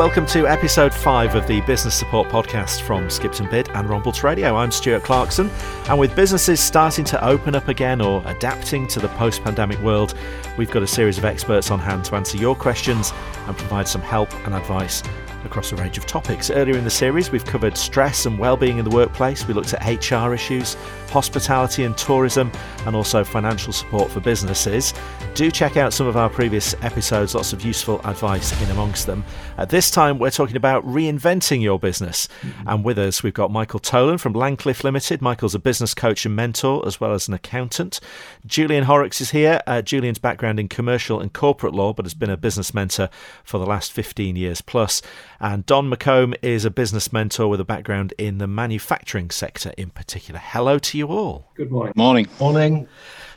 welcome to episode 5 of the Business Support Podcast from Skipton Bid and Rombalds Radio. I'm Stuart Clarkson, and with businesses starting to open up again or adapting to the post pandemic world, we've got a series of experts on hand to answer your questions and provide some help and advice across a range of topics. Earlier in the series, we've covered stress and well-being in the workplace. We looked at HR issues, hospitality and tourism, and also financial support for businesses. Do check out some of our previous episodes, lots of useful advice in amongst them. At this time, we're talking about reinventing your business. Mm-hmm. And with us, we've got Michael Tolan from Langcliffe Limited. Michael's a business coach and mentor, as well as an accountant. Julian Horrocks is here. Uh, Julian's background in commercial and corporate law, but has been a business mentor for the last 15 years plus. And Don McComb is a business mentor with a background in the manufacturing sector in particular. Hello to you all. Good morning. Morning. Morning.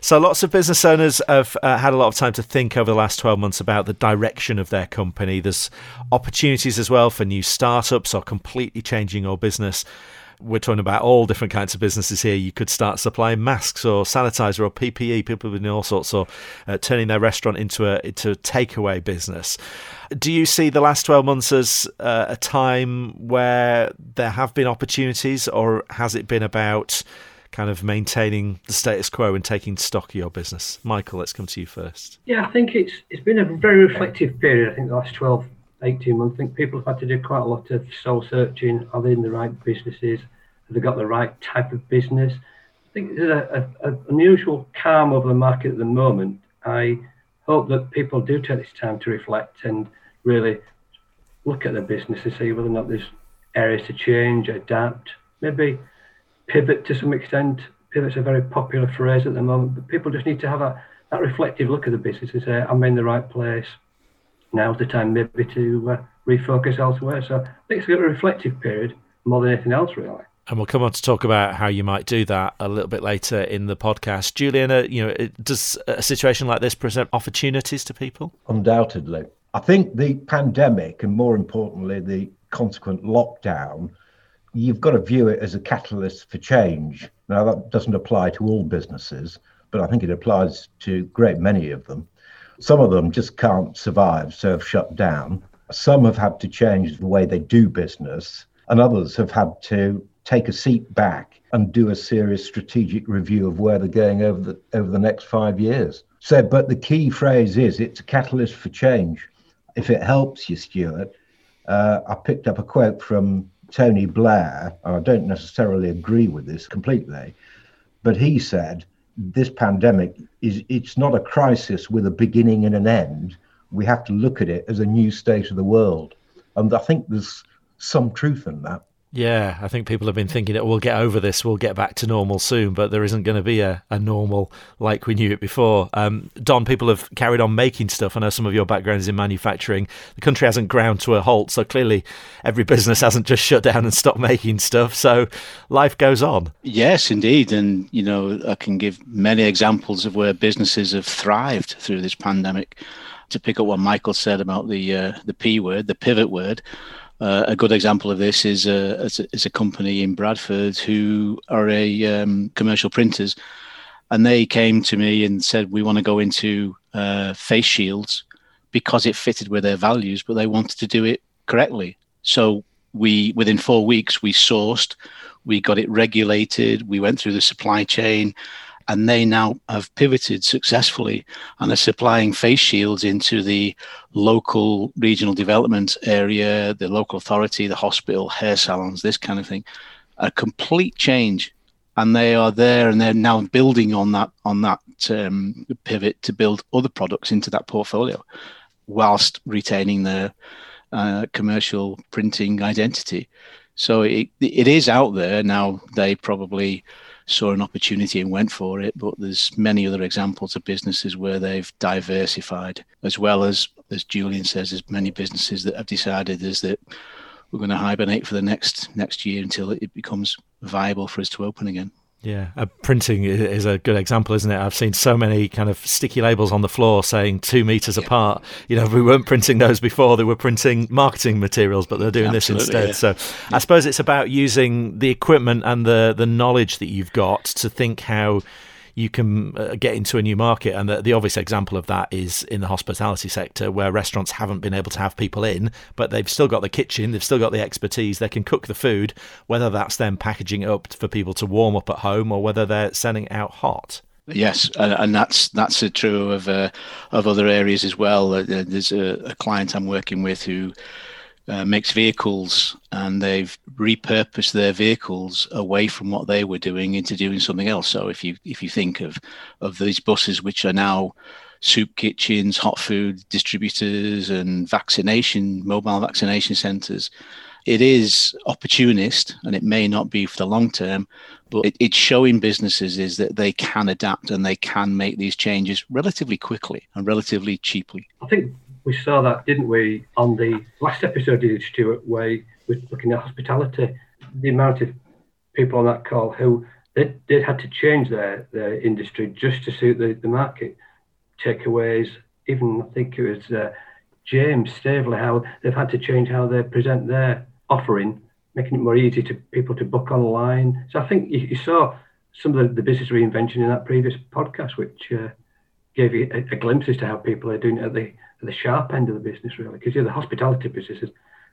So, lots of business owners have uh, had a lot of time to think over the last 12 months about the direction of their company. There's opportunities as well for new startups or completely changing your business we're talking about all different kinds of businesses here. You could start supplying masks or sanitizer or PPE. People have been all sorts or uh, turning their restaurant into a into a takeaway business. Do you see the last twelve months as uh, a time where there have been opportunities, or has it been about kind of maintaining the status quo and taking stock of your business? Michael, let's come to you first. Yeah, I think it's it's been a very reflective period. I think the last 12, 18 months. I think people have had to do quite a lot of soul searching. Are they in the right businesses? Have they got the right type of business? I think there's a, unusual calm over the market at the moment. I hope that people do take this time to reflect and really look at their business and see whether or not there's areas to change, adapt, maybe pivot to some extent. Pivot's a very popular phrase at the moment, but people just need to have a that reflective look at the business and say, I'm in the right place. Now's the time maybe to uh, refocus elsewhere. So I think it's a reflective period more than anything else, really. And we'll come on to talk about how you might do that a little bit later in the podcast. Juliana, you know, does a situation like this present opportunities to people? Undoubtedly. I think the pandemic and more importantly, the consequent lockdown, you've got to view it as a catalyst for change. Now, that doesn't apply to all businesses, but I think it applies to great many of them. Some of them just can't survive, so have shut down. Some have had to change the way they do business, and others have had to take a seat back and do a serious strategic review of where they're going over the over the next five years. So, but the key phrase is it's a catalyst for change. If it helps you, Stuart, uh, I picked up a quote from Tony Blair, I don't necessarily agree with this completely, but he said this pandemic is it's not a crisis with a beginning and an end. We have to look at it as a new state of the world, and I think there's some truth in that. Yeah, I think people have been thinking that we'll get over this, we'll get back to normal soon, but there isn't going to be a, a normal like we knew it before. Um, Don, people have carried on making stuff. I know some of your background is in manufacturing. The country hasn't ground to a halt, so clearly every business hasn't just shut down and stopped making stuff. So life goes on. Yes, indeed. And, you know, I can give many examples of where businesses have thrived through this pandemic. To pick up what Michael said about the uh, the P word, the pivot word, uh, a good example of this is a, is a, company in Bradford who are a um, commercial printers, and they came to me and said we want to go into uh, face shields because it fitted with their values, but they wanted to do it correctly. So we within four weeks we sourced, we got it regulated, we went through the supply chain, and they now have pivoted successfully and are supplying face shields into the local regional development area, the local authority, the hospital, hair salons, this kind of thing. A complete change, and they are there, and they're now building on that on that um, pivot to build other products into that portfolio, whilst retaining their uh, commercial printing identity. So it, it is out there now. They probably saw an opportunity and went for it. But there's many other examples of businesses where they've diversified, as well as as Julian says, there's many businesses that have decided is that we're going to hibernate for the next next year until it becomes viable for us to open again. Yeah, uh, printing is a good example, isn't it? I've seen so many kind of sticky labels on the floor saying two meters yeah. apart. You know, we weren't printing those before; they were printing marketing materials, but they're doing Absolutely, this instead. Yeah. So, yeah. I suppose it's about using the equipment and the the knowledge that you've got to think how you can uh, get into a new market. And the, the obvious example of that is in the hospitality sector, where restaurants haven't been able to have people in, but they've still got the kitchen, they've still got the expertise, they can cook the food, whether that's them packaging it up for people to warm up at home or whether they're sending it out hot. Yes, and that's that's true of uh, of other areas as well. Uh, there's a, a, client I'm working with who uh, makes vehicles, and they've repurposed their vehicles away from what they were doing into doing something else. So if you if you think of of these buses which are now soup kitchens, hot food distributors, and vaccination mobile vaccination centres, it is opportunist and it may not be for the long term, but it, it's showing businesses is that they can adapt and they can make these changes relatively quickly and relatively cheaply. I think we saw that, didn't we, on the last episode of the Stuart Way with looking at hospitality. The amount of people on that call who they, they had to change their, their industry just to suit the, the market. Takeaways, even I think it was uh, James Staveley, how they've had to change how they present their offering, making it more easy to people to book online. So I think you, you saw some of the, the, business reinvention in that previous podcast, which uh, gave you a, a, glimpse as to how people are doing it at the the sharp end of the business, really. Because yeah, the hospitality business has,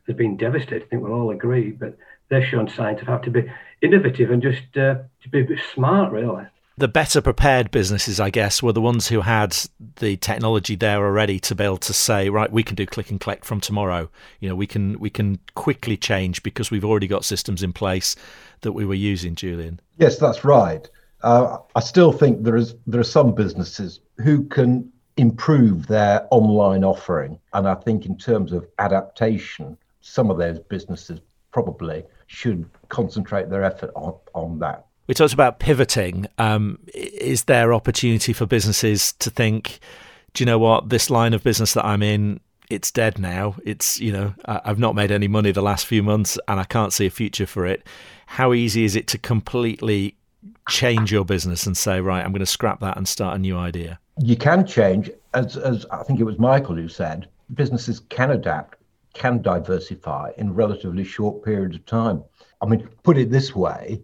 has been devastated. I think we'll all agree, but they've shown signs of how to be innovative and just uh, to be a bit smart, really the better prepared businesses, I guess, were the ones who had the technology there already to be able to say, right, we can do click and collect from tomorrow. You know, we can we can quickly change because we've already got systems in place that we were using. Julian. Yes, that's right. Uh, I still think there is there are some businesses who can improve their online offering, and I think in terms of adaptation, some of those businesses probably should concentrate their effort on, on that we talked about pivoting. Um, is there opportunity for businesses to think, do you know what, this line of business that I'm in, it's dead now. It's, you know, I've not made any money the last few months and I can't see a future for it. How easy is it to completely change your business and say, right, I'm going to scrap that and start a new idea? You can change, as, as I think it was Michael who said, businesses can adapt, can diversify in relatively short periods of time. I mean, put it this way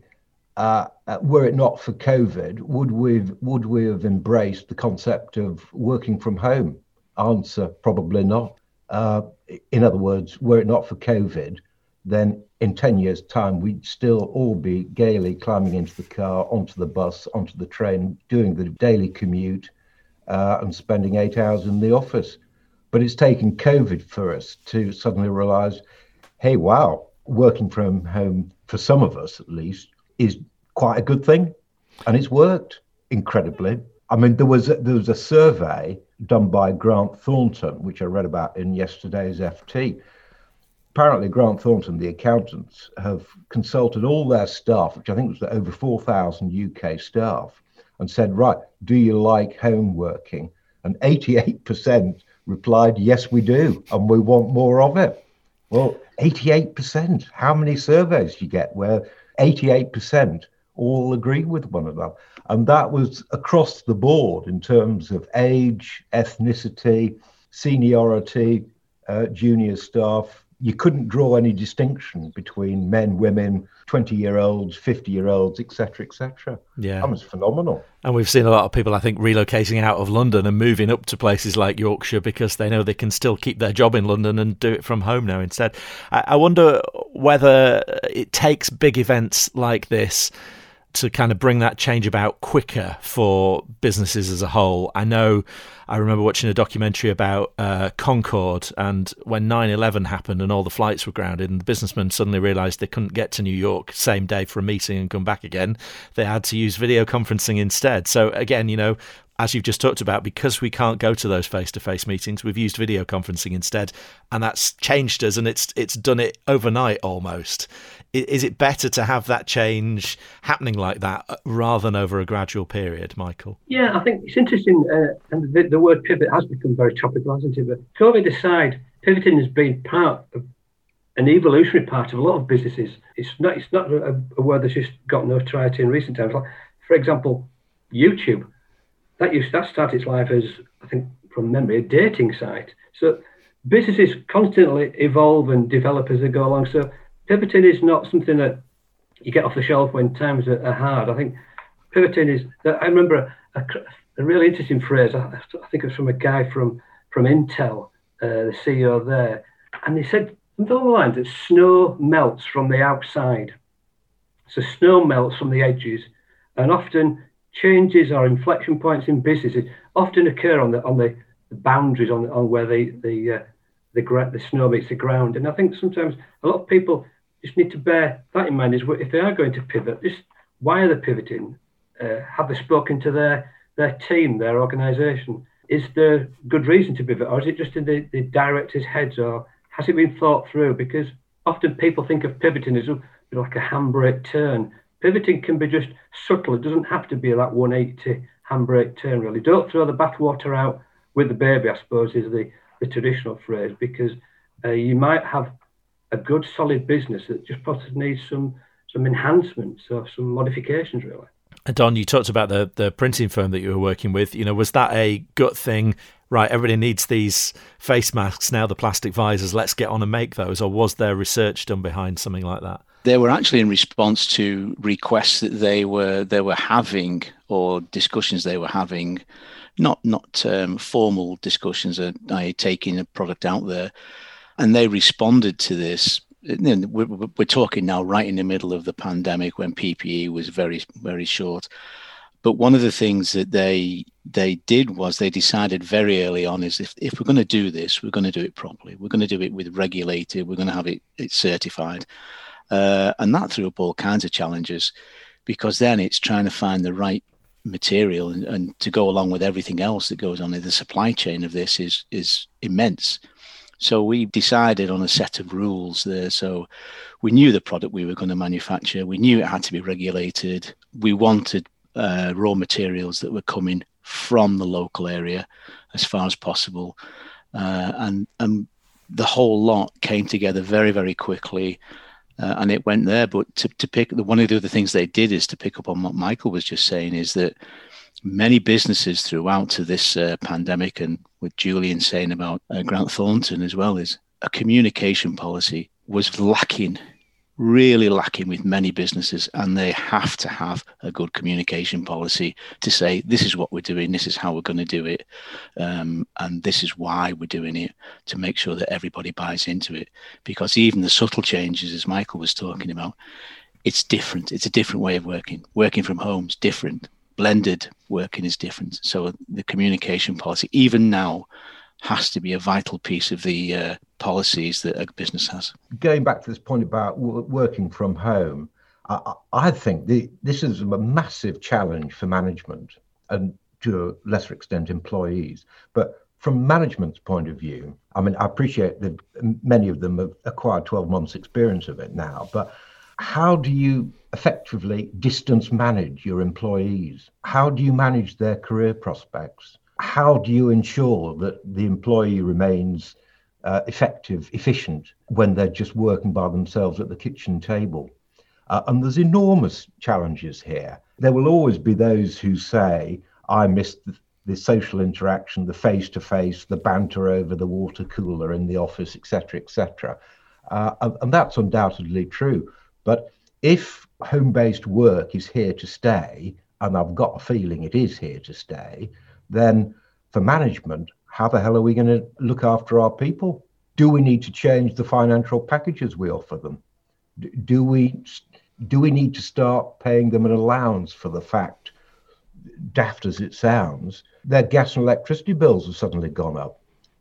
uh, uh, were it not for COVID, would we would we have embraced the concept of working from home? Answer: Probably not. Uh, in other words, were it not for COVID, then in 10 years' time, we'd still all be gaily climbing into the car, onto the bus, onto the train, doing the daily commute, uh, and spending eight hours in the office. But it's taken COVID for us to suddenly realize, hey, wow, working from home for some of us at least is quite a good thing, and it's worked incredibly. I mean, there was a, there was a survey done by Grant Thornton, which I read about in yesterday's FT. Apparently, Grant Thornton, the accountants, have consulted all their staff, which I think was over 4,000 UK staff, and said, right, do you like home working? And 88% replied, yes, we do, and we want more of it. Well, 88%. How many surveys do you get where 88% all agree with one another. And that was across the board in terms of age, ethnicity, seniority, uh, junior staff. You couldn't draw any distinction between men, women, 20 year olds, 50 year olds, etc., etc. Yeah. That was phenomenal. And we've seen a lot of people, I think, relocating out of London and moving up to places like Yorkshire because they know they can still keep their job in London and do it from home now instead. I, I wonder whether it takes big events like this to kind of bring that change about quicker for businesses as a whole. I know I remember watching a documentary about uh, Concorde and when 9 11 happened and all the flights were grounded, and the businessmen suddenly realized they couldn't get to New York same day for a meeting and come back again. They had to use video conferencing instead. So, again, you know, as you've just talked about, because we can't go to those face-to-face meetings, we've used video conferencing instead, and that's changed us, and it's it's done it overnight almost. Is it better to have that change happening like that uh, rather than over a gradual period, Michael? Yeah, I think it's interesting, uh, and the, the, word pivot has become very topical, hasn't it? But COVID aside, pivoting has been part of an evolutionary part of a lot of businesses. It's not it's not a, a word that's just got notoriety in recent times. Like, for example, YouTube that used that started its life as I think from memory a dating site. So businesses constantly evolve and develop as they go along. So pivoting is not something that you get off the shelf when times are, hard. I think pivoting is I remember a, a, really interesting phrase. I, I, think it was from a guy from from Intel, uh, the CEO there, and he said along the lines that snow melts from the outside. So snow melts from the edges, and often changes or inflection points in businesses often occur on the on the, boundaries on on where the the uh, the, the snow meets the ground. And I think sometimes a lot of people just need to bear that in mind. Is if they are going to pivot, just why are they pivoting? Uh, have they spoken to their their team, their organisation? Is there good reason to pivot, or is it just in the, the directors' heads, or has it been thought through? Because often people think of pivoting as like a handbrake turn. Pivoting can be just subtle. It doesn't have to be that 180 handbrake turn, really. Don't throw the bathwater out with the baby, I suppose, is the, the traditional phrase, because uh, you might have a good, solid business that just possibly needs some some enhancements or some modifications, really. Don, you talked about the the printing firm that you were working with. You know, was that a gut thing? Right, everybody needs these face masks now. The plastic visors. Let's get on and make those. Or was there research done behind something like that? They were actually in response to requests that they were they were having or discussions they were having, not not um, formal discussions. Uh, I taking a product out there, and they responded to this we're, talking now right in the middle of the pandemic when PPE was very very short. But one of the things that they they did was they decided very early on is if, if we're going to do this, we're going to do it properly. We're going to do it with regulated. We're going to have it it certified, uh, and that threw up all kinds of challenges, because then it's trying to find the right material and, and to go along with everything else that goes on in the supply chain of this is is immense. So we decided on a set of rules there. So we knew the product we were going to manufacture. We knew it had to be regulated. We wanted uh, raw materials that were coming from the local area as far as possible, uh, and and the whole lot came together very very quickly. Uh, and it went there. But to, to pick the one of the other things they did is to pick up on what Michael was just saying is that many businesses throughout to this uh, pandemic, and with Julian saying about uh, Grant Thornton as well, is a communication policy was lacking, really lacking with many businesses, and they have to have a good communication policy to say this is what we're doing, this is how we're going to do it, um, and this is why we're doing it to make sure that everybody buys into it. Because even the subtle changes, as Michael was talking about, it's different. It's a different way of working. Working from home is different blended working is different. So the communication policy, even now, has to be a vital piece of the uh, policies that a business has. Going back to this point about working from home, I, I think the, this is a massive challenge for management and to a lesser extent employees. But from management's point of view, I mean, I appreciate that many of them have acquired 12 months experience of it now, but how do you effectively distance manage your employees? How do you manage their career prospects? How do you ensure that the employee remains uh, effective, efficient when they're just working by themselves at the kitchen table? Uh, and there's enormous challenges here. There will always be those who say, I miss the, the social interaction, the face to face, the banter over the water cooler in the office, etc., etc. Uh, and that's undoubtedly true. But if home based work is here to stay, and I've got a feeling it is here to stay, then for management, how the hell are we going to look after our people? Do we need to change the financial packages we offer them? Do we do we need to start paying them an allowance for the fact, daft as it sounds, their gas and electricity bills have suddenly gone up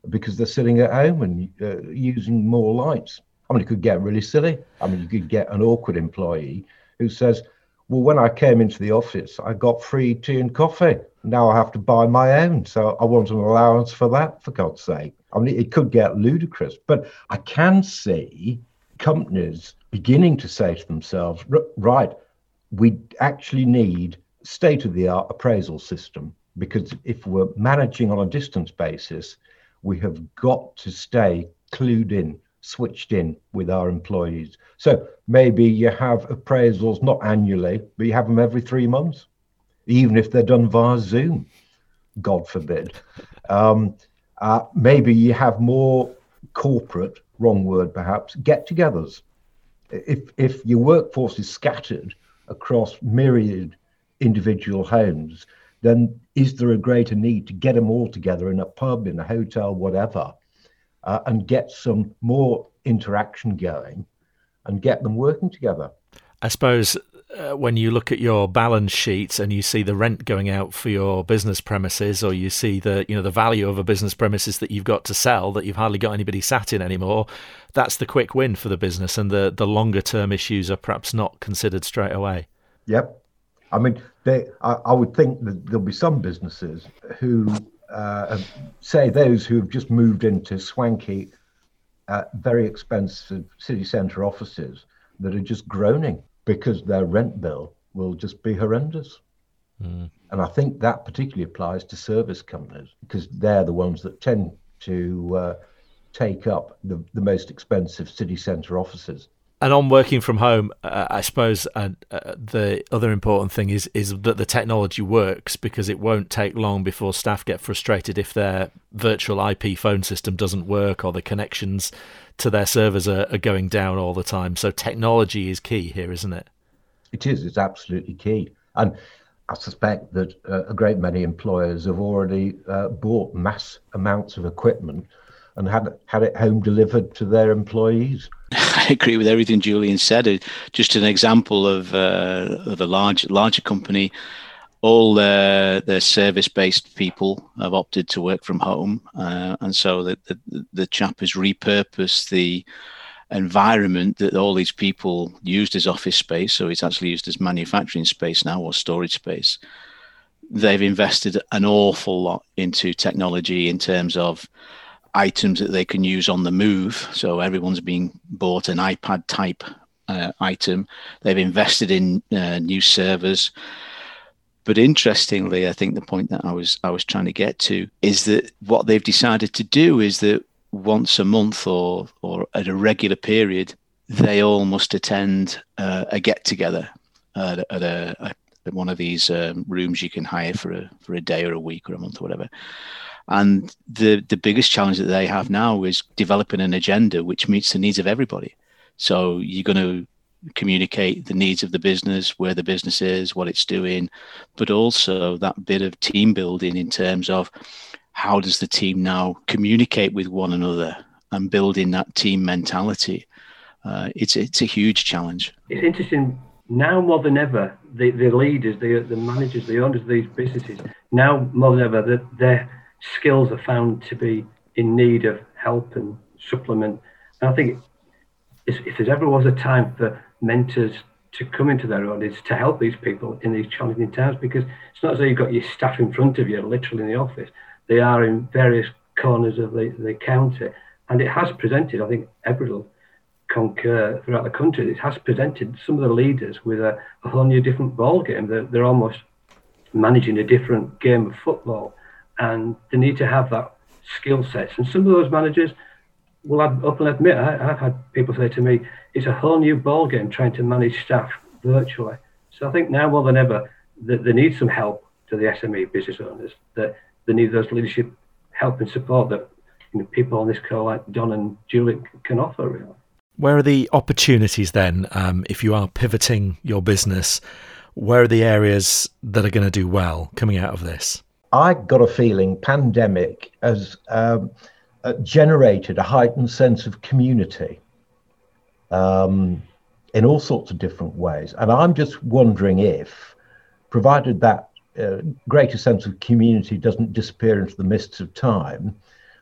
because they're sitting at home and uh, using more lights? I mean, it could get really silly. I mean, you could get an awkward employee who says, Well, when I came into the office, I got free tea and coffee. Now I have to buy my own. So I want an allowance for that, for God's sake. I mean, it could get ludicrous, but I can see companies beginning to say to themselves, Right, we actually need state of the art appraisal system because if we're managing on a distance basis, we have got to stay clued in switched in with our employees. So maybe you have appraisals not annually, but you have them every three months, even if they're done via Zoom. God forbid. Um, uh, maybe you have more corporate, wrong word perhaps, get-togethers. If if your workforce is scattered across myriad individual homes, then is there a greater need to get them all together in a pub, in a hotel, whatever, uh, and get some more interaction going and get them working together? I suppose uh, when you look at your balance sheet and you see the rent going out for your business premises, or you see the you know the value of a business premises that you've got to sell that you've hardly got anybody sat in anymore, that's the quick win for the business, and the the longer term issues are perhaps not considered straight away. Yep, I mean, they, I, I would think that there'll be some businesses who uh, say those who have just moved into swanky, uh, very expensive city centre offices that are just groaning because their rent bill will just be horrendous. Mm. And I think that particularly applies to service companies because they're the ones that tend to uh, take up the, the most expensive city centre offices. And on working from home, uh, I suppose uh, uh, the other important thing is is that the technology works because it won't take long before staff get frustrated if their virtual IP phone system doesn't work or the connections to their servers are, are going down all the time. So technology is key here, isn't it? It is. It's absolutely key. And I suspect that uh, a great many employers have already uh, bought mass amounts of equipment and had had it home delivered to their employees. I agree with everything Julian said. Just an example of, uh, of a large larger company all their, their service-based people have opted to work from home, uh, and so the, the, the chap has repurposed the environment that all these people used as office space. So it's actually used as manufacturing space now or storage space. They've invested an awful lot into technology in terms of items that they can use on the move. So everyone's being bought an iPad type uh, item. They've invested in uh, new servers. But interestingly, I think the point that I was I was trying to get to is that what they've decided to do is that once a month or or at a regular period, they all must attend uh, a get together at, at, a, at one of these um, rooms you can hire for a for a day or a week or a month or whatever. And the the biggest challenge that they have now is developing an agenda which meets the needs of everybody. So you're going to communicate the needs of the business, where the business is, what it's doing, but also that bit of team building in terms of how does the team now communicate with one another and building that team mentality. Uh, it's it's a huge challenge. It's interesting now more than ever. The, the leaders, the the managers, the owners of these businesses now more than ever that their skills are found to be in need of help and supplement. And I think if, there ever was a time for mentors to come into their own is to help these people in these challenging times because it's not as though you've got your staff in front of you, literally in the office. They are in various corners of the, the county. And it has presented, I think everyone will concur throughout the country, it has presented some of the leaders with a, a whole new different ball game. They're, they're almost managing a different game of football. And they need to have that skill sets. And some of those managers will openly admit, I, have had people say to me, it's a whole new ball game trying to manage staff virtually. So I think now more than ever, that they need some help to the SME business owners, that they need those leadership help and support that you know, people on this call like Don and Julie can offer. Really. Where are the opportunities then, um, if you are pivoting your business? Where are the areas that are going to do well coming out of this? I got a feeling pandemic has um, uh, generated a heightened sense of community um, in all sorts of different ways. And I'm just wondering if, provided that uh, greater sense of community doesn't disappear into the mists of time,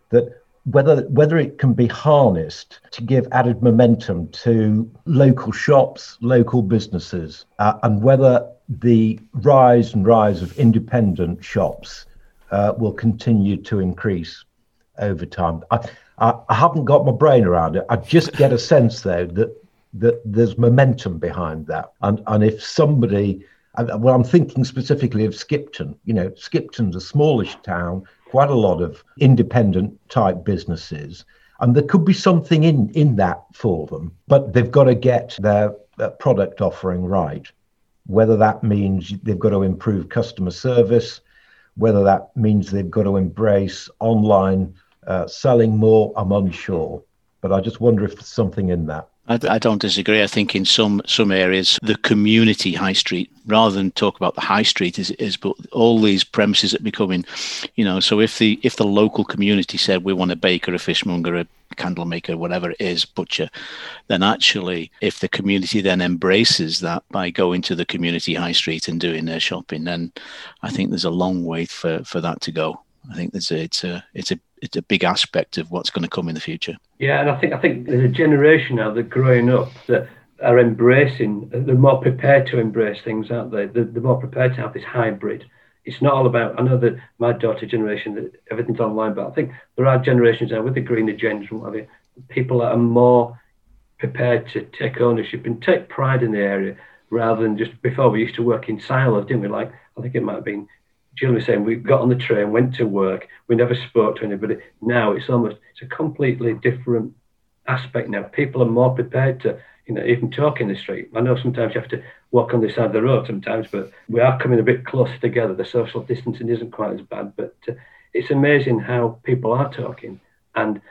that whether whether it can be harnessed to give added momentum to local shops, local businesses, uh, and whether the rise and rise of independent shops uh, will continue to increase over time. I, I, I, haven't got my brain around it. I just get a sense though that that there's momentum behind that, and and if somebody, well, I'm thinking specifically of Skipton. You know, Skipton's a smallish town, quite a lot of independent type businesses, and there could be something in in that for them, but they've got to get their product offering right. Whether that means they've got to improve customer service, whether that means they've got to embrace online uh, selling more, I'm unsure. But I just wonder if there's something in that. I, I, don't disagree. I think in some some areas, the community high street, rather than talk about the high street, is is but all these premises that becoming, you know. So if the if the local community said we want a baker, a fishmonger, a candle maker, whatever it is, butcher, then actually, if the community then embraces that by going to the community high street and doing their shopping, then I think there's a long way for for that to go. I think there's a, it's a it's a it's a big aspect of what's going to come in the future. Yeah, and I think I think there's a generation now that growing up that are embracing. They're more prepared to embrace things, aren't they? They're, they're more prepared to have this hybrid. It's not all about. I know that my daughter generation that everything's online, but I think there are generations now with the green agenda and what have you, people that are more prepared to take ownership and take pride in the area rather than just before we used to work in silos, didn't we? Like I think it might have been Jill was saying we got on the train, went to work, we never spoke to anybody. Now it's almost it's a completely different aspect now. People are more prepared to, you know, even talk in the street. I know sometimes you have to walk on the side of the road sometimes, but we are coming a bit closer together. The social distancing isn't quite as bad, but uh, it's amazing how people are talking and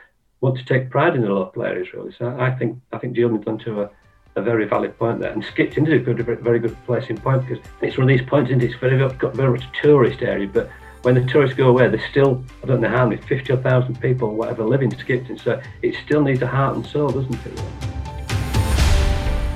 want to take pride in the local areas. Really, so I think I think has done to a a very valid point there. And Skipton is a good, very good placing point because it's one of these points, isn't it? It's very, very much tourist area, but when the tourists go away, there's still, I don't know how many, 50,000 people or whatever live in Skipton. So it still needs a heart and soul, doesn't it?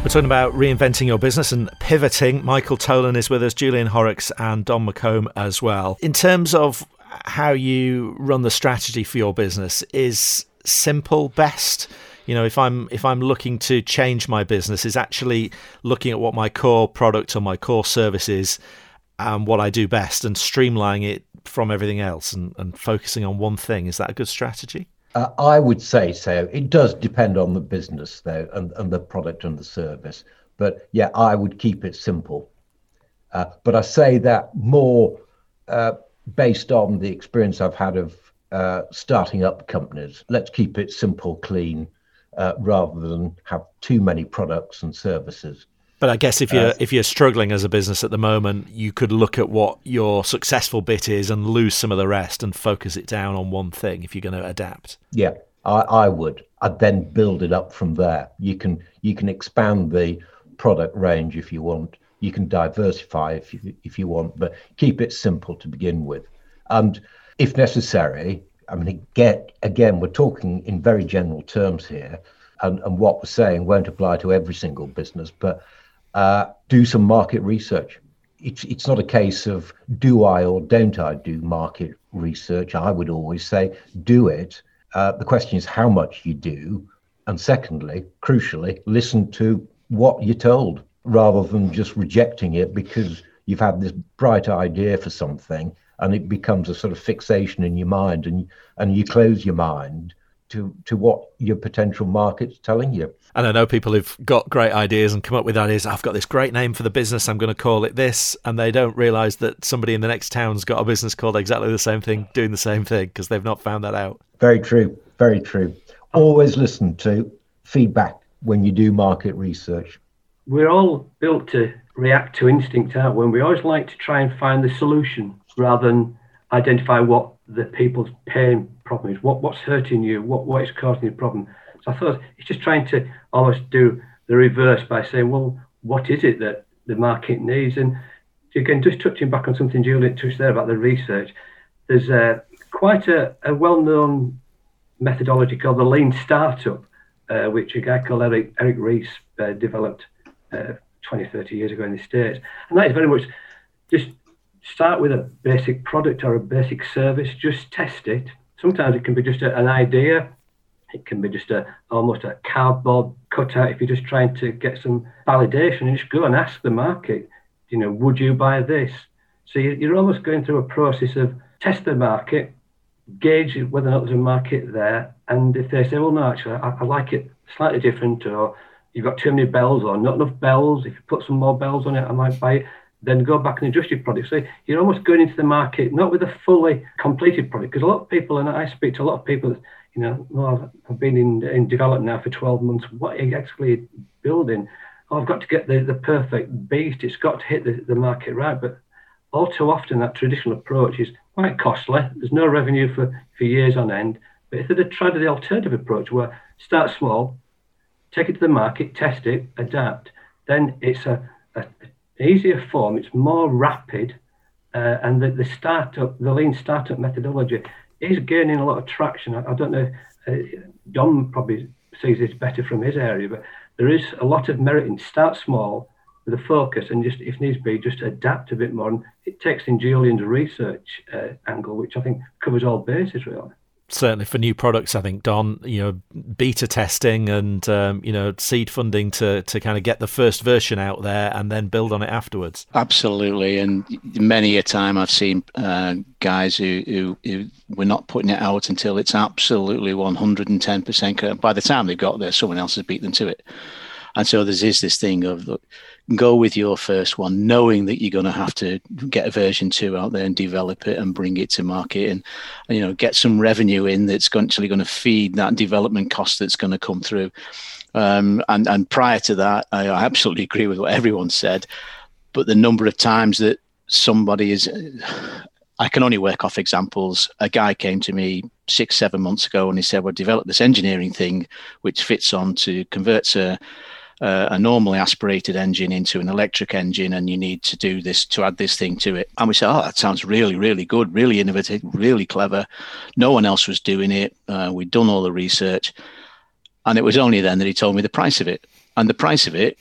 We're talking about reinventing your business and pivoting. Michael Tolan is with us, Julian Horrocks, and Don McComb as well. In terms of how you run the strategy for your business, is simple best? You know if i'm if i'm looking to change my business is actually looking at what my core product or my core service is and what i do best and streamlining it from everything else and, and focusing on one thing. Is that a good strategy? Uh, i would say so. It does depend on the business though and, and the product and the service. But yeah i would keep it simple. Uh, but i say that more uh, based on the experience i've had of uh, starting up companies. Let's keep it simple clean uh, rather than have too many products and services. But I guess if you're uh, if you're struggling as a business at the moment, you could look at what your successful bit is and lose some of the rest and focus it down on one thing if you're going to adapt. Yeah, I, I would. I'd then build it up from there. You can you can expand the product range if you want. You can diversify if you, if you want, but keep it simple to begin with. And if necessary, I mean, get again, we're talking in very general terms here, and, and what we're saying won't apply to every single business, but uh, do some market research. It's, it's not a case of do I or don't I do market research. I would always say do it. Uh, the question is how much you do. And secondly, crucially, listen to what you're told rather than just rejecting it because you've had this bright idea for something and it becomes a sort of fixation in your mind and and you close your mind to to what your potential market's telling you. And I know people who've got great ideas and come up with ideas. I've got this great name for the business. I'm going to call it this, and they don't realise that somebody in the next town's got a business called exactly the same thing, doing the same thing because they've not found that out. Very true. Very true. Always listen to feedback when you do market research. We're all built to react to instinct out when we always like to try and find the solution rather than identify what the people's pain problem is, what, what's hurting you, what, what is causing the problem. So I thought it's just trying to almost do the reverse by saying, well, what is it that the market needs? And again, just touching back on something Julian touched there about the research, there's a, quite a, a well-known methodology called the lean startup, uh, which a guy called Eric, Eric Ries uh, developed uh, 20, 30 years ago in the States. And that is very much just start with a basic product or a basic service, just test it. Sometimes it can be just a, an idea. It can be just a almost a cardboard cutout if you're just trying to get some validation and just go and ask the market, you know, would you buy this? So you're almost going through a process of test the market, gauge whether or not there's a market there. And if they say, well, no, actually, I, I like it slightly different, or you've got too many bells or not enough bells, if you put some more bells on it, I might buy it then go back and adjust your product. So you're almost going into the market not with a fully completed product, because a lot of people, and I speak to a lot of people, you know, well, I've been in, in development now for 12 months. What are you actually building? Oh, I've got to get the, the perfect beast. It's got to hit the, the market right. But all too often, that traditional approach is quite costly. There's no revenue for, for years on end. But if they'd tried the alternative approach where start small, take it to the market, test it, adapt. Then it's a easier form. It's more rapid, uh, and the, the startup, the lean startup methodology, is gaining a lot of traction. I, I don't know. Uh, Don probably sees this better from his area, but there is a lot of merit in start small with a focus and just, if needs be, just adapt a bit more. And it takes in Julian's research uh, angle, which I think covers all bases really certainly for new products, I think Don, you know, beta testing and um, you know seed funding to to kind of get the first version out there and then build on it afterwards. Absolutely, and many a time I've seen uh, guys who, who who we're not putting it out until it's absolutely one hundred and ten percent. By the time they've got there, someone else has beat them to it. And so there is this thing of look, go with your first one, knowing that you're going to have to get a version two out there and develop it and bring it to market, and you know get some revenue in that's actually going to feed that development cost that's going to come through. Um, and and prior to that, I absolutely agree with what everyone said, but the number of times that somebody is I can only work off examples. A guy came to me six, seven months ago and he said, Well, develop this engineering thing which fits on to converts a, uh, a normally aspirated engine into an electric engine and you need to do this to add this thing to it. And we said, oh, that sounds really, really good, really innovative, really clever. No one else was doing it. Uh, we'd done all the research. And it was only then that he told me the price of it. And the price of it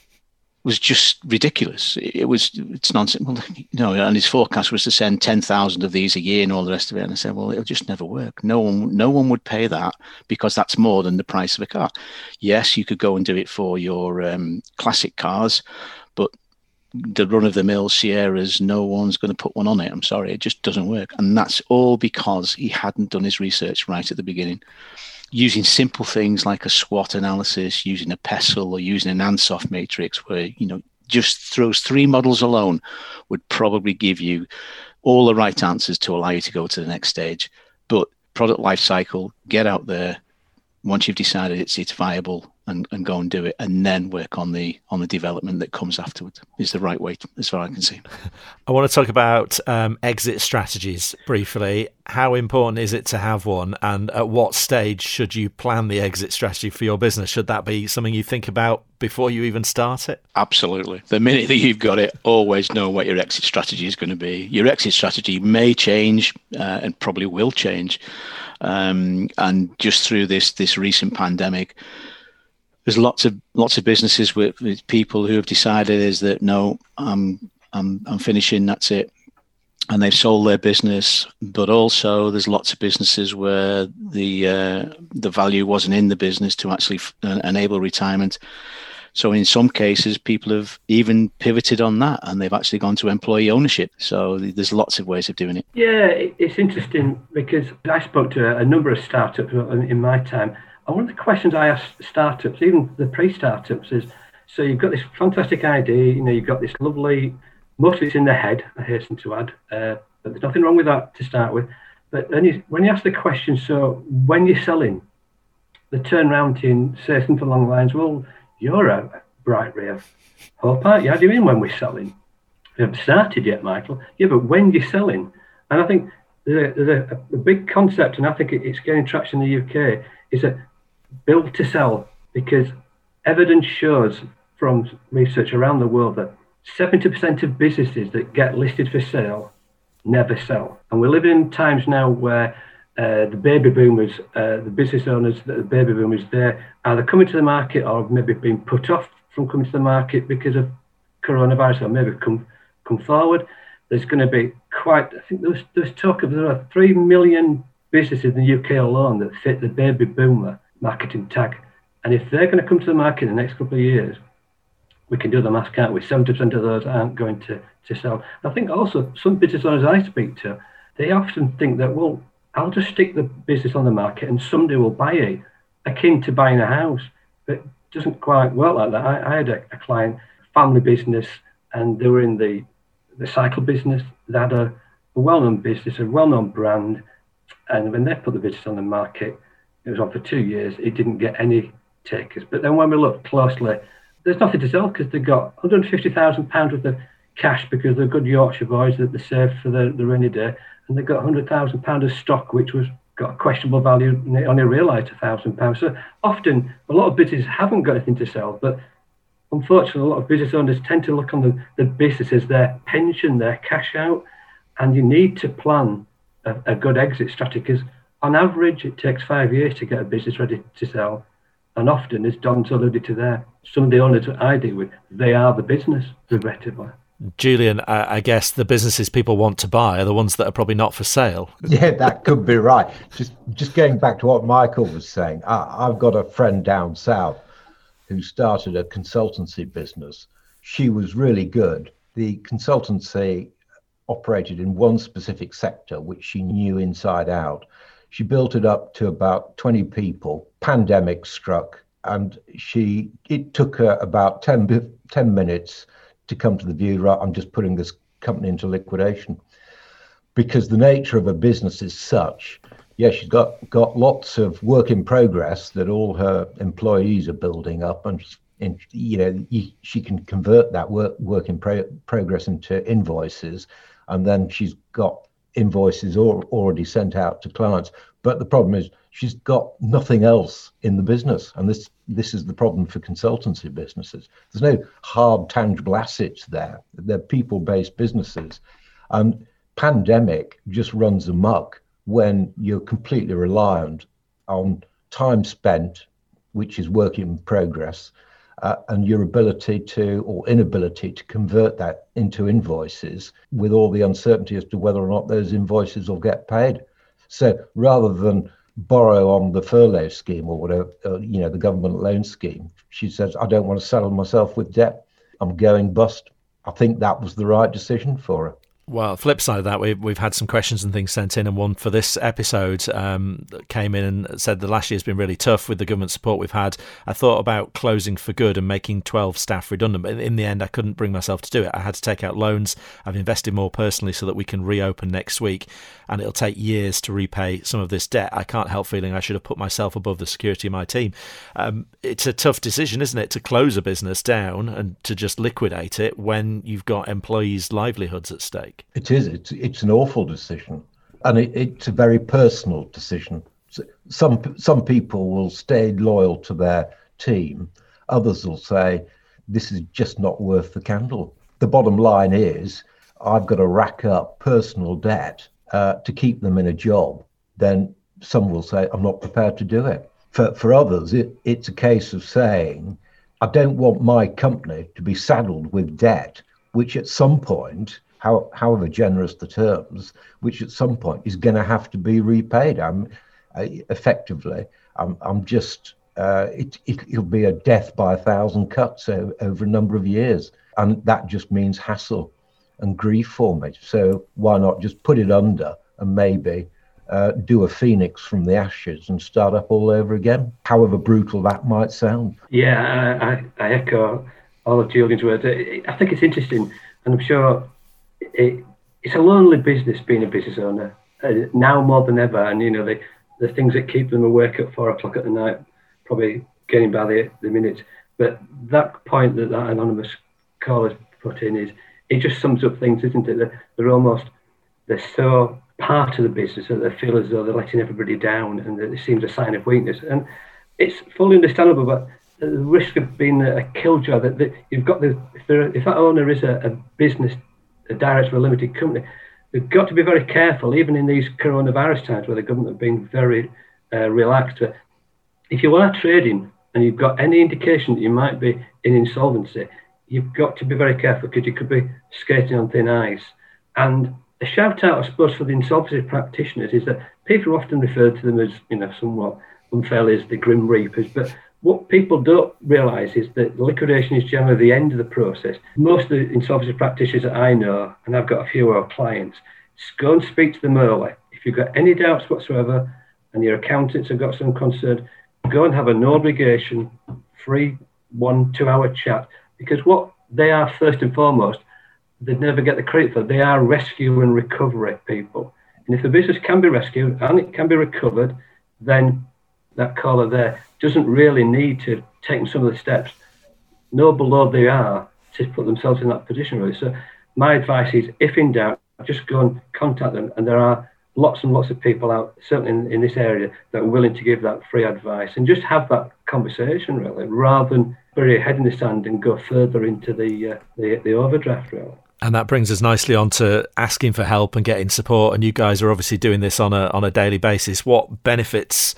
was just ridiculous. It was it's nonsense. Well, you know, and his forecast was to send ten thousand of these a year and all the rest of it. And I said, well, it'll just never work. No one, no one would pay that because that's more than the price of a car. Yes, you could go and do it for your um, classic cars, but the run of the mill Sierras, no one's going to put one on it. I'm sorry, it just doesn't work. And that's all because he hadn't done his research right at the beginning using simple things like a SWOT analysis, using a PESTLE or using an Ansoff matrix, where you know just those three models alone would probably give you all the right answers to allow you to go to the next stage. But product life cycle, get out there. Once you've decided it's it's viable, and, and go and do it and then work on the on the development that comes afterwards is the right way to, as far as I can see. I want to talk about um, exit strategies briefly. How important is it to have one and at what stage should you plan the exit strategy for your business? Should that be something you think about before you even start it? Absolutely. The minute that you've got it, always know what your exit strategy is going to be. Your exit strategy may change uh, and probably will change. Um, and just through this this recent pandemic, there's lots of lots of businesses with, with people who have decided is that no, I'm I'm I'm finishing. That's it, and they've sold their business. But also, there's lots of businesses where the uh, the value wasn't in the business to actually f- uh, enable retirement. So in some cases, people have even pivoted on that, and they've actually gone to employee ownership. So there's lots of ways of doing it. Yeah, it's interesting because I spoke to a number of startups in my time, one of the questions I ask startups, even the pre-startups, is so you've got this fantastic idea, you know, you've got this lovely, mostly it's in the head, I hasten to add, uh, but there's nothing wrong with that to start with. But then you, when you ask the question, so when you're selling, they turn you and say something along the lines, well, you're a bright ray of hope, aren't you? How do you mean when we're selling? We haven't started yet, Michael. Yeah, but when you're selling, and I think there's a big concept, and I think it's gaining traction in the UK, is that build to sell because evidence shows from research around the world that 70% of businesses that get listed for sale never sell. And we're living in times now where uh, the baby boomers, uh, the business owners, the baby boomers, they're either coming to the market or maybe being put off from coming to the market because of coronavirus or maybe come come forward. There's going to be quite, I think there's, there's talk of there are 3 million businesses in the UK alone that fit the baby boomer marketing tag. And if they're going to come to the market in the next couple of years, we can do the math, can't we? 70% of those aren't going to, to sell. I think also some business owners I speak to, they often think that, well, I'll just stick the business on the market and somebody will buy it, akin to buying a house. But doesn't quite work like that. I, I had a, a, client, family business, and they were in the, the cycle business. They had a, a well known business, a well known brand. And when they put the business on the market, it was on for two years. It didn't get any takers. But then when we looked closely, there's nothing to sell because they got 150,000 pounds worth of cash because they're good Yorkshire boys that they saved for the, the rainy day, and they got 100,000 pounds of stock, which was got a questionable value and they only realised a thousand pounds. So often a lot of businesses haven't got anything to sell, but unfortunately a lot of business owners tend to look on the, the business as their pension, their cash out, and you need to plan a, a good exit strategy because on average it takes five years to get a business ready to sell. And often, as Don's alluded to there, some of the owners that I deal with, they are the business, regrettably. Julian, I guess the businesses people want to buy are the ones that are probably not for sale. Yeah, that could be right. Just just going back to what Michael was saying, I, I've got a friend down south who started a consultancy business. She was really good. The consultancy operated in one specific sector, which she knew inside out. She built it up to about 20 people. Pandemic struck, and she it took her about 10, 10 minutes to come to the view, right, I'm just putting this company into liquidation. Because the nature of a business is such, yeah, she's got, got lots of work in progress that all her employees are building up, and, and you know she can convert that work work in pro- progress into invoices, and then she's got invoices all, already sent out to clients. But the problem is she's got nothing else in the business, and this this is the problem for consultancy businesses. There's no hard tangible assets there. They're people-based businesses, and pandemic just runs amok when you're completely reliant on time spent, which is work in progress, uh, and your ability to or inability to convert that into invoices with all the uncertainty as to whether or not those invoices will get paid. So rather than borrow on the furlough scheme or whatever, uh, you know, the government loan scheme, she says, I don't want to saddle myself with debt. I'm going bust. I think that was the right decision for her. Well, flip side of that, we've, we've had some questions and things sent in, and one for this episode um, came in and said the last year's been really tough with the government support we've had. I thought about closing for good and making 12 staff redundant, but in the end, I couldn't bring myself to do it. I had to take out loans. I've invested more personally so that we can reopen next week, and it'll take years to repay some of this debt. I can't help feeling I should have put myself above the security of my team. Um, it's a tough decision, isn't it, to close a business down and to just liquidate it when you've got employees' livelihoods at stake. It is. It's it's an awful decision, and it, it's a very personal decision. Some some people will stay loyal to their team. Others will say, "This is just not worth the candle." The bottom line is, I've got to rack up personal debt uh, to keep them in a job. Then some will say, "I'm not prepared to do it." For for others, it, it's a case of saying, "I don't want my company to be saddled with debt." Which at some point how, however generous the terms, which at some point is going to have to be repaid. I'm effectively, I'm, I'm just, uh, it, it, will be a death by a thousand cuts over, over a number of years. And that just means hassle and grief for me. So why not just put it under and maybe uh, do a phoenix from the ashes and start up all over again, however brutal that might sound. Yeah, I, I echo all of Julian's words. I think it's interesting, and I'm sure it, it's a lonely business being a business owner uh, now more than ever. And you know the the things that keep them awake at four o'clock at the night, probably getting by the the minutes. But that point that that anonymous caller put in is it just sums up things, isn't it? They're, they're almost they're so part of the business that they feel as though they're letting everybody down, and that it seems a sign of weakness. And it's fully understandable, but the risk of being a killjoy that, that you've got the if, if that owner is a, a business a director of a limited company, they've got to be very careful, even in these coronavirus times where the government have been very uh, relaxed. If you are trading and you've got any indication that you might be in insolvency, you've got to be very careful because you could be skating on thin ice. And a shout out, I suppose, for the insolvency practitioners is that people often refer to them as, you know, somewhat unfairly as the grim reapers, but what people don't realise is that liquidation is generally the end of the process. Most of the insolvency practitioners that I know, and I've got a few of our clients, go and speak to them early. If you've got any doubts whatsoever and your accountants have got some concern, go and have a no obligation, free one, two hour chat. Because what they are first and foremost, they never get the credit for, they are rescue and recovery people. And if the business can be rescued and it can be recovered, then that caller there doesn't really need to take some of the steps, know below they are, to put themselves in that position really. So my advice is, if in doubt, just go and contact them. And there are lots and lots of people out, certainly in, in this area, that are willing to give that free advice and just have that conversation really, rather than bury your head in the sand and go further into the uh, the, the overdraft really. And that brings us nicely on to asking for help and getting support. And you guys are obviously doing this on a on a daily basis. What benefits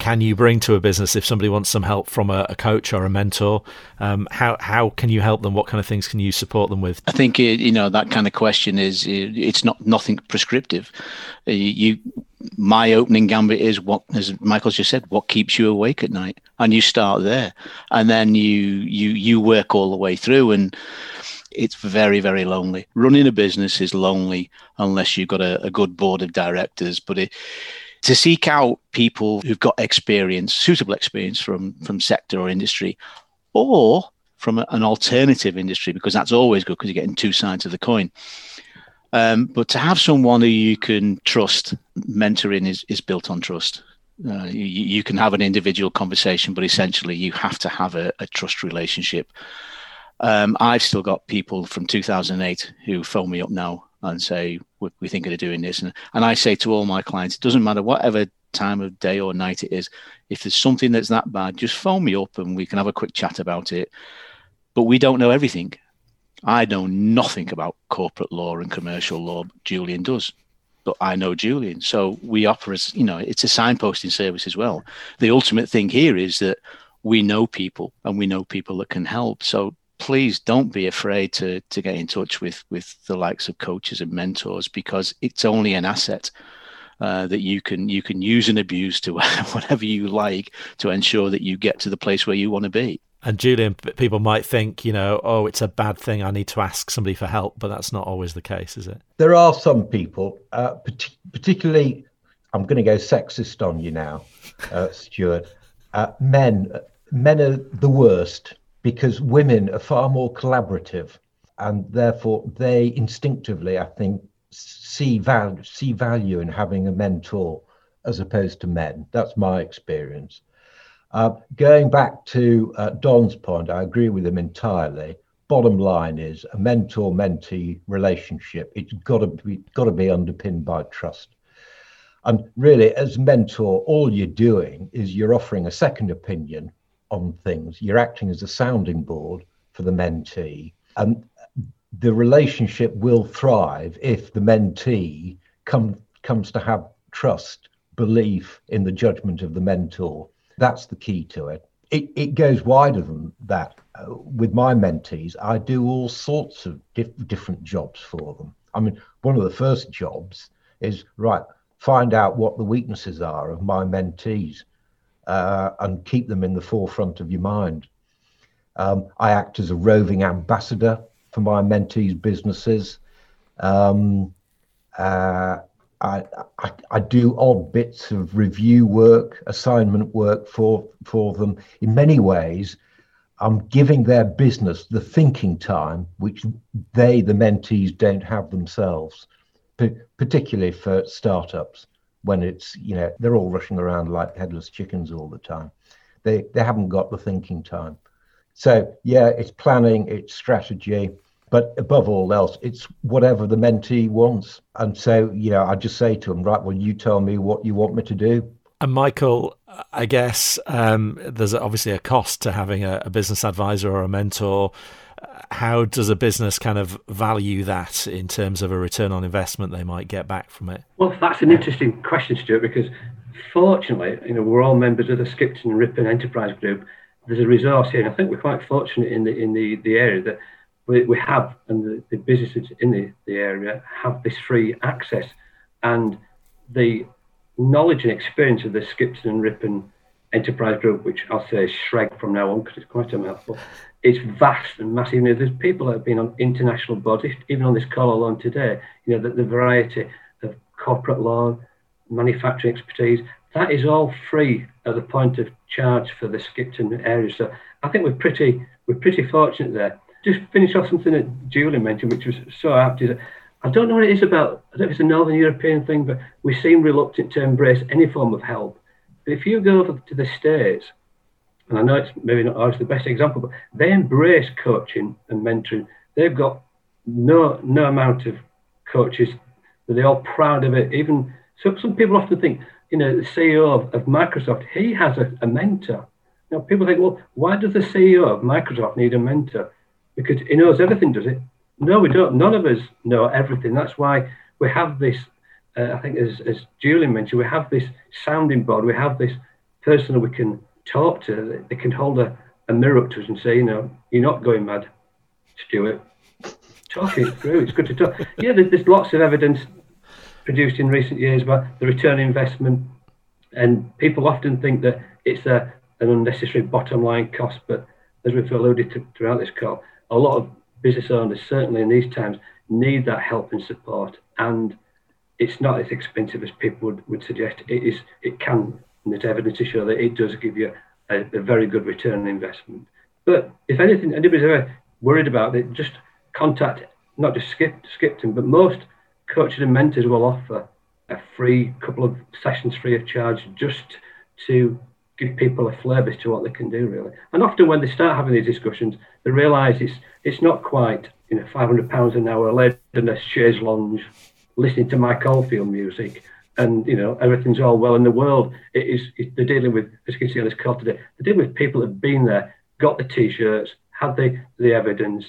can you bring to a business if somebody wants some help from a, a coach or a mentor? Um, how how can you help them? What kind of things can you support them with? I think you know that kind of question is it's not nothing prescriptive. Uh, you, my opening gambit is what, as Michael just said, what keeps you awake at night, and you start there, and then you you you work all the way through and it's very very lonely running a business is lonely unless you've got a, a good board of directors but it to seek out people who've got experience, suitable experience from from sector or industry, or from an alternative industry, because that's always good because you're getting two sides of the coin. Um, but to have someone who you can trust, mentoring is, is built on trust. Uh, you, you, can have an individual conversation, but essentially you have to have a, a trust relationship. Um, I've still got people from 2008 who phone me up now and say we're, we thinking of doing this. And, and i say to all my clients it doesn't matter whatever time of day or night it is if there's something that's that bad just phone me up and we can have a quick chat about it. But we don't know everything. I know nothing about corporate law and commercial law julian does but i know julian. So we offer as you know it's a signposting service as well. The ultimate thing here is that we know people and we know people that can help. So please don't be afraid to to get in touch with with the likes of coaches and mentors because it's only an asset uh, that you can you can use and abuse to whatever you like to ensure that you get to the place where you want to be. And Julian, people might think, you know, oh, it's a bad thing. I need to ask somebody for help, but that's not always the case, is it? There are some people, uh, particularly, I'm going to go sexist on you now, uh, Stuart. Uh, men, men are the worst because women are far more collaborative and therefore they instinctively, I think, see value, see value in having a mentor as opposed to men. That's my experience. Uh, going back to uh, Don's point, I agree with him entirely. Bottom line is a mentor-mentee relationship. It's got to be got to be underpinned by trust. And really, as mentor, all you're doing is you're offering a second opinion on things. You're acting as a sounding board for the mentee. And the relationship will thrive if the mentee come, comes to have trust, belief in the judgment of the mentor. That's the key to it. It, it goes wider than that. Uh, with my mentees, I do all sorts of dif- different jobs for them. I mean, one of the first jobs is right, find out what the weaknesses are of my mentees uh, and keep them in the forefront of your mind. Um, I act as a roving ambassador for my mentees' businesses. Um, uh, I, I, I, do odd bits of review work, assignment work for, for them. In many ways, I'm giving their business the thinking time which they, the mentees, don't have themselves, P- particularly for startups when it's you know they're all rushing around like headless chickens all the time. They they haven't got the thinking time. So yeah it's planning it's strategy but above all else it's whatever the mentee wants. And so you know i just say to them right well you tell me what you want me to do. And michael i guess um, there's obviously a cost to having a, a business advisor or a mentor how does a business kind of value that in terms of a return on investment they might get back from it? Well, that's an interesting question, Stuart, because fortunately, you know, we're all members of the Skipton Ripon Enterprise Group. There's a resource here, and I think we're quite fortunate in the in the, the area that we, we have, and the, the businesses in the, the area have this free access, and the knowledge and experience of the Skipton and Ripon Enterprise Group, which I'll say is Shreg from now on because it's quite a mouthful, it's vast and massive. You know, there's people that have been on international bodies, even on this call alone today. You know, the, the variety of corporate law, manufacturing expertise, that is all free at the point of charge for the Skipton area. So I think we're pretty we're pretty fortunate there. Just finish off something that Julie mentioned, which was so apt. Is that I don't know what it is about. I don't know if it's a Northern European thing, but we seem reluctant to embrace any form of help. But if you go over to the States, and I know it's maybe not always the best example, but they embrace coaching and mentoring. They've got no no amount of coaches, but they're all proud of it. Even So some people often think, you know, the CEO of, of Microsoft, he has a, a mentor. Now people think, well, why does the CEO of Microsoft need a mentor? Because he knows everything, does it? No, we don't. None of us know everything. That's why we have this. Uh, I think, as, as Julian mentioned, we have this sounding board. We have this person that we can talk to. They can hold a, a mirror up to us and say, you know, you're not going mad, Stuart. Talk it through. It's good to talk. Yeah, there's lots of evidence produced in recent years about the return investment, and people often think that it's a, an unnecessary bottom line cost. But as we've alluded to throughout this call, a lot of business owners, certainly in these times, need that help and support. And it's not as expensive as people would, would suggest. It is. It can. And there's evidence to show that it does give you a, a very good return on investment. But if anything, anybody's ever worried about it, just contact not just Skip, Skipton, but most coaches and mentors will offer a free couple of sessions free of charge just to give people a flavour as to what they can do really. And often when they start having these discussions, they realise it's it's not quite you know five hundred pounds an hour laid in a chaise lounge, listening to Mike Oldfield music, and you know everything's all well in the world. It is it, they're dealing with as you can see on this call today. They're dealing with people that've been there, got the t-shirts, had the the evidence,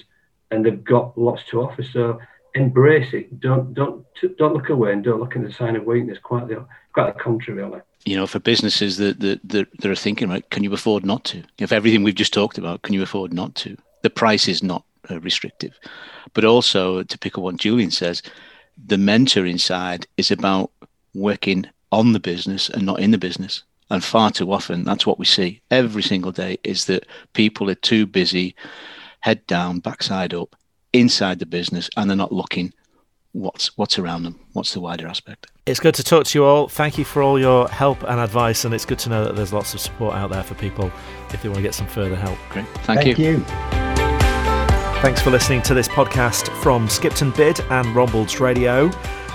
and they've got lots to offer. So embrace it. Don't don't don't look away and don't look in the sign of weakness. Quite the quite the contrary, really. You know, for businesses that that that, that are thinking, right, can you afford not to? If everything we've just talked about, can you afford not to? The price is not uh, restrictive, but also to pick up what Julian says, the mentor inside is about working on the business and not in the business. And far too often, that's what we see every single day is that people are too busy, head down, backside up, inside the business, and they're not looking what's what's around them, what's the wider aspect. It's good to talk to you all. Thank you for all your help and advice, and it's good to know that there's lots of support out there for people if they want to get some further help. Great, thank, Thank you. you. Thanks for listening to this podcast from Skipton Bid and Rombalds Radio.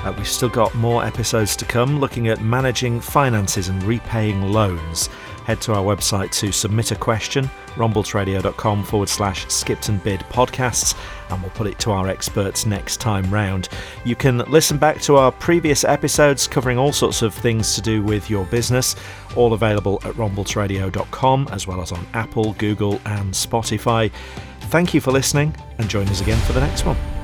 Uh, we've still got more episodes to come looking at managing finances and repaying loans. Head to our website to submit a question, rombaldsradio.com forward slash Skipton Bid podcasts, and we'll put it to our experts next time round. You can listen back to our previous episodes covering all sorts of things to do with your business, all available at rombaldsradio.com as well as on Apple, Google, and Spotify. Thank you for listening, and join us again for the next one.